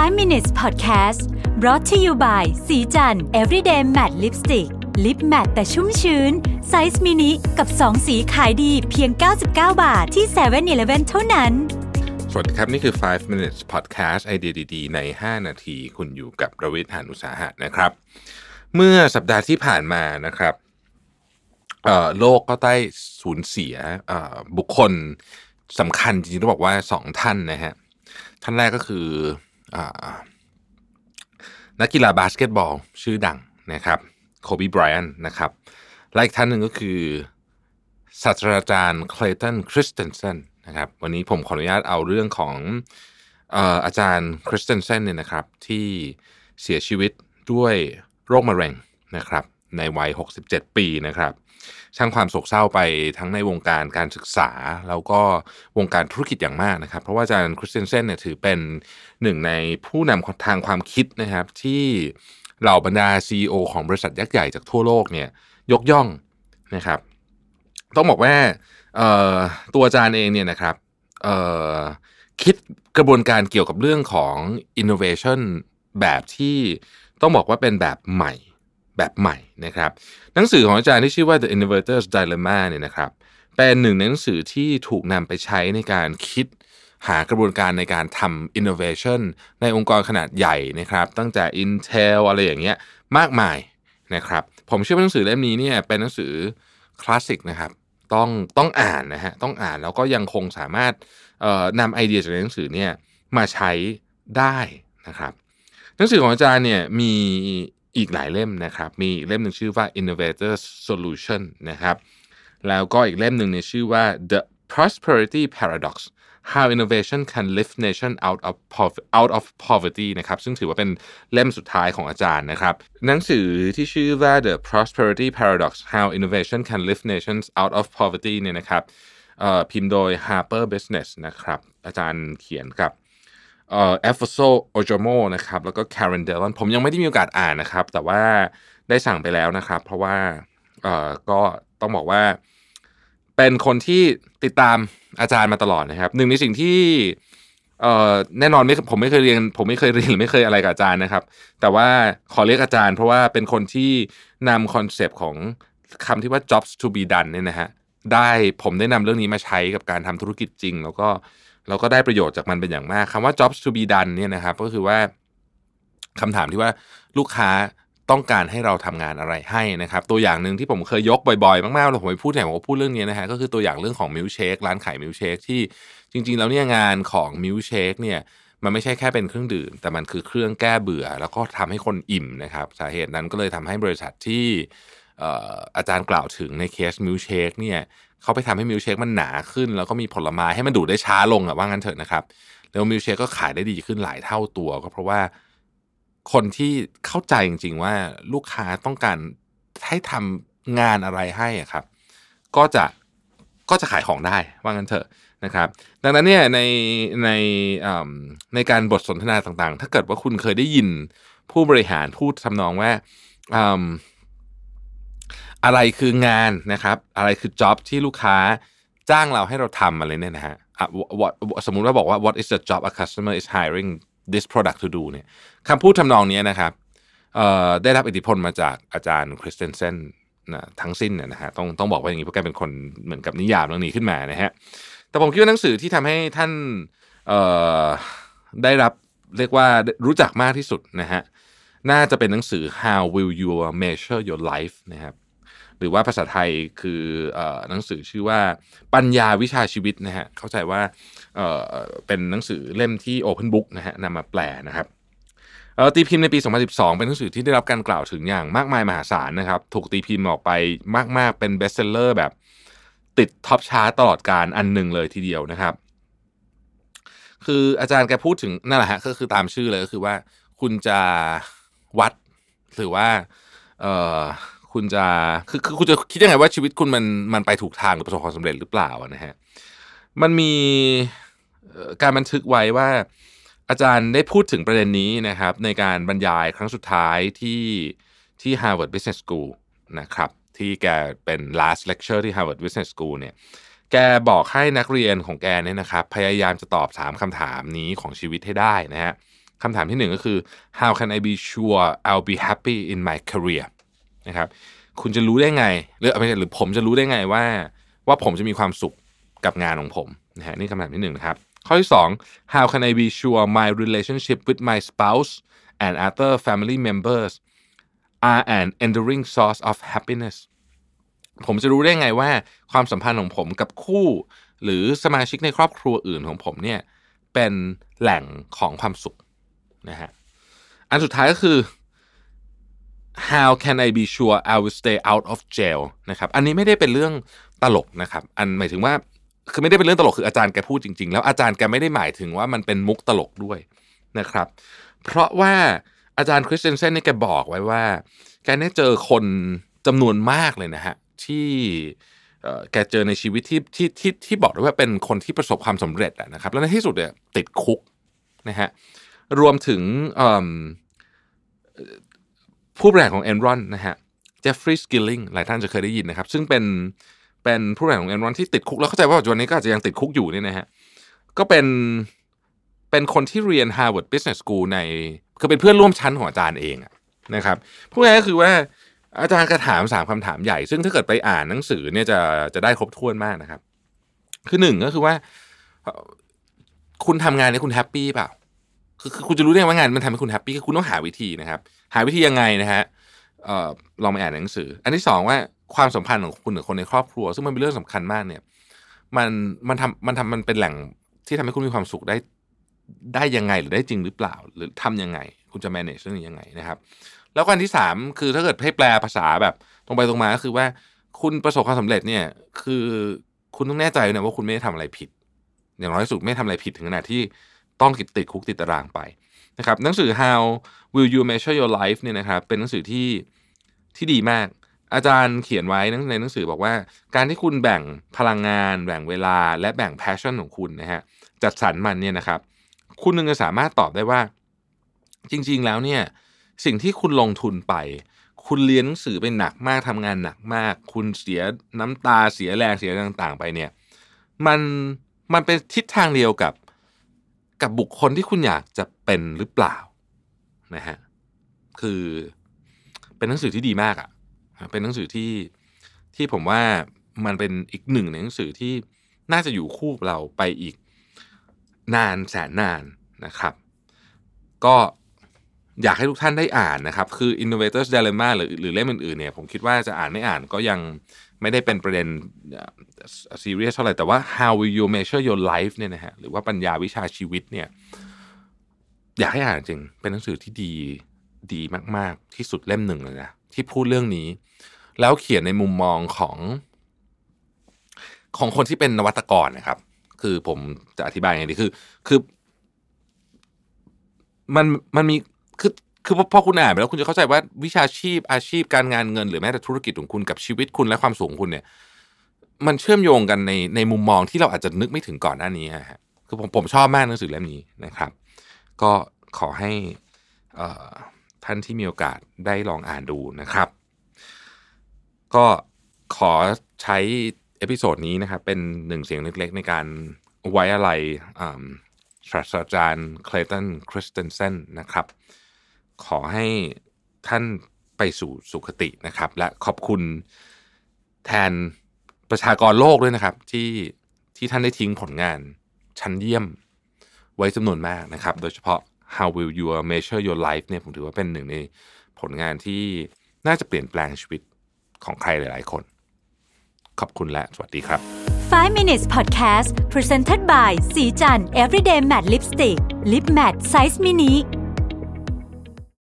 5 minutes podcast brought to you by ศรีจันทร์ everyday matte lipstick lip matte แต่ชุ่มชื้น ไซส์มินิกับ 2 สีขายดีเพียง 99 บาทที่7 e เ e ่ e อเท่านั้น สวัสดีครับ นี่คือ 5 minutes podcast ไอเดียดีๆ ใน 5 นาที คุณอยู่กับประวิทย์หานอุสาหะนะครับ เมื่อสัปดาห์ที่ผ่านมานะครับโลกก็ได้สูญเสียบุคคลสำคัญจริงๆต้องบอกว่าสองท่านนะฮะท่านแรกก็คือ นักกีฬาบาสเกตบอล ชื่อดังนะครับโคบีไบรอันต์นะครับและอีกท่านหนึ่งก็คือศาสตราจารย์เคลตันคริสเตนเซนนะครับวันนี้ผมขออนุญาตเอาเรื่องของเอ่ออาจารย์คริสเตนเซนเนี่ยนะครับที่เสียชีวิตด้วยโรคมะเร็งนะครับ ในวัย 67 ปีนะครับสร้างความโศกเศร้าไปทั้งในวงการการศึกษา แล้วก็วงการธุรกิจอย่างมากนะครับ เพราะว่าอาจารย์คริสเตนเซนเนี่ยถือเป็นหนึ่งในผู้นำทางความคิดนะครับ ที่เหล่าบรรดา CEO ของบริษัทยักษ์ใหญ่จากทั่วโลกเนี่ยยกย่องนะครับ ต้องบอกว่าตัวอาจารย์เองเนี่ยนะครับคิดกระบวนการเกี่ยวกับเรื่องของ innovation แบบที่ต้องบอกว่าเป็นแบบใหม่ แบบใหม่นะครับหนังสือของอาจารย์ที่ชื่อว่า The Innovator's Dilemma เนี่ยนะครับเป็นหนึ่งในหนังสือที่ถูกนำไปใช้ในการคิดหากระบวนการในการทำ innovation ในองค์กรขนาดใหญ่นะครับ ตั้งแต่ Intel อะไรอย่างเงี้ยมากมายนะครับ ผมเชื่อว่าหนังสือเล่มนี้เนี่ยเป็นหนังสือคลาสสิกนะครับ ต้องต้องอ่านนะฮะต้องอ่านแล้วก็ยังคงสามารถนำไอเดียจากหนังสือเนี่ยมาใช้ได้นะครับ หนังสือของอาจารย์เนี่ยมี อีกหลายเล่มนะครับ มีเล่มหนึ่งชื่อว่า Innovator Solution นะครับ แล้วก็อีกเล่มหนึ่งเนี่ยชื่อว่า The Prosperity Paradox How Innovation Can Lift Nation Out of Out of Poverty นะครับ ซึ่งถือว่าเป็นเล่มสุดท้ายของอาจารย์นะครับ หนังสือที่ชื่อว่า The Prosperity Paradox How Innovation Can Lift Nations Out of Poverty เนี่ยนะครับพิมพ์โดย Harper Business นะครับ อาจารย์เขียนกับ เอ่อ Efosa Ojomo นะครับแล้วก็ Karen Dillon ผมยังไม่ได้มีโอกาสอ่านนะครับ แต่ว่าได้สั่งไปแล้วนะครับ เพราะว่าเอ่อก็ต้องบอกว่า เป็นคนที่ติดตามอาจารย์มาตลอดนะครับหนึ่งในสิ่งที่เอ่อแน่นอนไม่ผมไม่เคยเรียน ผมไม่เคยเรียนหรือไม่เคยอะไรกับอาจารย์นะครับ แต่ว่าขอเรียกอาจารย์ เพราะว่าเป็นคนที่นำคอนเซปต์ของคำที่ว่า jobs to be done เนี่ยนะฮะได้ผมได้นำเรื่องนี้มาใช้กับการทำธุรกิจจริง แล้วก็เเราก็ได้ประโยชน์จากมันเป็นอย่างมากคำว่า jobs to be done เนี่ยนะครับก็คือว่าคำถามที่ว่าลูกค้าต้องการให้เราทำงานอะไรให้นะครับ ตัวอย่างหนึ่งที่ผมเคยยกบ่อยๆ มากๆแล้วผมไปพูดที่ไหนผมก็พูดเรื่องนี้นะฮะก็คือตัวอย่างเรื่องของมิลเชคร้านขายมิลเชคที่จริง ๆ แล้วเนี่ยงานของมิลเชคเนี่ยมันไม่ใช่แค่เป็นเครื่องดื่ม แต่มันคือเครื่องแก้เบื่อ แล้วก็ทำให้คนอิ่มนะครับสาเหตุนั้นก็เลยทำให้บริษัทที่อาจารย์กล่าวถึงใน case milkshake เนี่ย เขาไปทำให้มิลเชคมันหนาขึ้น แล้วก็มีผลไม้ให้มันดูดได้ช้าลงอะว่างั้นเถอะนะครับ แล้วมิลเชคก็ขายได้ดีขึ้นหลายเท่าตัว ก็เพราะว่าคนที่เข้าใจจริง ๆ ว่าลูกค้าต้องการให้ทำงานอะไรให้อะครับ ก็จะก็จะขายของได้ว่างั้นเถอะนะครับ ดังนั้นเนี่ยในในในการบทสนทนาต่างๆ ถ้าเกิดว่าคุณเคยได้ยินผู้บริหารพูดทำนองว่า อะไรคืองานนะครับ อะไรคือ job ที่ลูกค้าจ้างเราให้เราทำอะไรเนี่ยนะฮะสมมุติว่าบอกว่า what is the job a customer is hiring this product to do เนี่ยคำพูดทำนองนี้นะครับได้รับอิทธิพลมาจากอาจารย์คริสเตนเซนนะทั้งสิ้นนะฮะต้องต้องบอกว่าอย่างนี้เพราะแกเป็นคนเหมือนกับนิยามเรื่องนี้ขึ้นมานะฮะแต่ผมคิดว่าหนังสือที่ทำให้ท่านได้รับเรียกว่ารู้จักมากที่สุดนะฮะน่าจะเป็นหนังสือ How Will You Measure Your Life นะครับ หรือว่าภาษาไทยคือหนังสือชื่อว่าปัญญาวิชาชีวิตนะฮะเข้าใจว่าเเป็นหนังสือเล่มที่ Open Book นะฮะนำมาแปลนะครับตีพิมพ์ในปี 2012 เป็นหนังสือที่ได้รับการกล่าวถึงอย่างมากมายมหาศาลนะครับ ถูกตีพิมพ์ออกไปมากๆ เป็น bestseller แบบติด top chart ตลอดการอันหนึ่งเลยทีเดียวนะครับ คืออาจารย์แกพูดถึงนั่นแหละฮะก็คือตามชื่อเลยก็คือว่าคุณจะวัดหรือว่า คุณจะคือคือคุณจะคิดยังไงว่าชีวิตคุณมันมันไปถูกทางหรือประสบความสำเร็จหรือเปล่านะฮะมันมีการบันทึกไว้ว่า อาจารย์ได้พูดถึงประเด็นนี้นะครับ ในการบรรยายครั้งสุดท้ายที่ที่ Harvard Business School นะครับที่แกเป็น last lecture ที่ Harvard Business School เนี่ยแกบอกให้นักเรียนของแกเนี่ยนะครับ พยายามจะตอบ 3คำถามนี้ของชีวิตให้ได้นะฮะคำถามที่หนึ่งก็คือ how can I be sure I'll be happy in my career นะครับ คุณจะรู้ได้ไงหรือไม่ใช่หรือผมจะรู้ได้ไงว่า ว่าผมจะมีความสุขกับงานของผมนะฮะนี่คำถามที่หนึ่งนะครับ ข้อที่สอง how can I be sure my relationship with my spouse and other family members are an enduring source of happiness ผมจะรู้ได้ไงว่าความสัมพันธ์ของผมกับคู่ หรือสมาชิกในครอบครัวอื่นของผมเนี่ยเป็นแหล่งของความสุขนะฮะอันสุดท้ายก็คือ how can I be sure I will stay out of jail นะครับอันนี้ไม่ได้เป็นเรื่องตลกนะครับ อันหมายถึงว่าคือไม่ได้เป็นเรื่องตลกคืออาจารย์แกพูดจริง ๆ แล้วอาจารย์แกไม่ได้หมายถึงว่ามันเป็นมุกตลกด้วยนะครับ เพราะว่าอาจารย์คริสเตนเซนนี่แกบอกไว้ว่า แกได้เจอคนจำนวนมากเลยนะฮะที่แกเจอในชีวิตที่ที่ที่ที่บอกได้ว่าเป็นคนที่ประสบความสำเร็จนะครับ แล้วในที่สุดเนี่ยติดคุกนะฮะรวมถึง ผู้บริหารของ Enron นะฮะเจฟฟรีย์สกิลลิงหลายท่านจะเคยได้ยินนะครับ ซึ่งเป็นเป็นผู้บริหารของ Enron ที่ติดคุก แล้วเข้าใจว่าปัจจุบันนี้ก็อาจจะยังติดคุกอยู่เนี่ยนะฮะก็เป็นเป็นคนที่เรียน Harvard Business School ในคือเป็นเพื่อนร่วมชั้นของอาจารย์เองนะครับพูดง่ายก็คือว่าอาจารย์กระถามสามคำถามใหญ่ ซึ่งถ้าเกิดไปอ่านหนังสือเนี่ยจะจะได้ครบถ้วนมากนะครับ คือหนึ่งก็คือว่า คุณทำงานเนี่ยคุณแฮปปี้เปล่าคือคุณจะรู้ได้ว่างานมันทำให้คุณแฮปปี้คือคุณต้องหาวิธีนะครับ หาวิธียังไงนะฮะออลองมาอ่านหนังสือ อันที่สองว่าความสัมพันธ์ของคุณกับคนในครอบครัว ซึ่งมันเป็นเรื่องสำคัญมากเนี่ย มันมันทำมันทำมันเป็นแหล่งที่ทำให้คุณมีความสุขได้ได้ยังไงหรือได้จริงหรือเปล่า หรือทํำยังไง คุณจะ manage เรื่องนี้ยังไงนะครับ แล้วก็อันที่สามคือถ้าเกิดให้แปลภาษาแบบตรงไปตรงมาก็คือว่าคุณประสบความสำเร็จเนี่ยคือคุณต้องแน่ใจนะว่าคุณไม่ได้ทำอะไรผิด อย่างน้อยสุดไม่ทำอะไรผิดถึงขนาดที่ต้องติดคุกติดตารางไป นะครับหนังสือ How Will You Measure Your Life เนี่ยนะครับเป็นหนังสือที่ที่ดีมาก อาจารย์เขียนไว้ในหนังสือบอกว่า การที่คุณแบ่งพลังงาน แบ่งเวลา และแบ่ง passion ของคุณนะฮะจัดสรรมันเนี่ยนะครับคุณนึงจะสามารถตอบได้ว่า จริง ๆ แล้วเนี่ยสิ่งที่คุณลงทุนไป คุณเรียนหนังสือไปหนักมากทำงานหนักมาก คุณเสียน้ำตาเสียแรงเสียต่างๆ ไปเนี่ยมันมันเป็นทิศทางเดียวกับกับบุคคลที่คุณอยากจะ เป็นหรือเปล่านะฮะคือเป็นหนังสือที่ดีมากอะ่ะเป็นหนังสือที่ที่ผมว่ามันเป็นอีกหนึ่งในหนังสือที่น่าจะอยู่คู่เราไปอีกนานแสนนานนะครับ ก็อยากให้ทุกท่านได้อ่านนะครับ คือ Innovators Dilemma หรือหรือเล่มอื่นๆเนี่ยผมคิดว่าจะอ่านไม่อ่านก็ยังไม่ได้เป็นประเด็นซีเรียสเท่าไหร่แต่ว่า how will you measure your life เนี่ยนะฮะหรือว่าปัญญาวิชาชีวิตเนี่ย อยากให้อ่านจริง เป็นหนังสือที่ดีดีมาก ๆ ที่สุดเล่มหนึ่งเลยนะที่พูดเรื่องนี้ แล้วเขียนในมุมมองของ ของคนที่เป็นนวัตกรนะครับ คือผมจะอธิบายยังไงดีคือ คือ มันมันมีคือคือพอคุณอ่านไปแล้วคุณจะเข้าใจว่าวิชาชีพอาชีพการงานเงิน หรือแม้แต่ธุรกิจของคุณกับชีวิตคุณและความสูงคุณเนี่ย มันเชื่อมโยงกันในในมุมมองที่เราอาจจะนึกไม่ถึงก่อนหน้านี้ฮะคือผมผมชอบมากหนังสือเล่มนี้นะครับ ก็ขอให้ท่านที่มีโอกาสได้ลองอ่านดูนะครับ ก็ขอใช้ episode นี้นะครับ เป็นหนึ่งเสียงเล็กๆ ในการไว้อาลัยศาสตราจารย์เคลย์ตันคริสเตนเซนนะครับ ขอให้ท่านไปสู่สุคตินะครับ และขอบคุณแทนประชากรโลกด้วยนะครับ ที่ที่ท่านได้ทิ้งผลงานชั้นเยี่ยม ไว้จำนวนมากนะครับ โดยเฉพาะ How will you measure your life เนี่ยผมถือว่าเป็นหนึ่งในผลงานที่น่าจะเปลี่ยนแปลงชีวิตของใครหลาย ๆ คน ขอบคุณและสวัสดีครับ 5 minutes podcast presented by สีจัน everyday matte lipstick lip matte size mini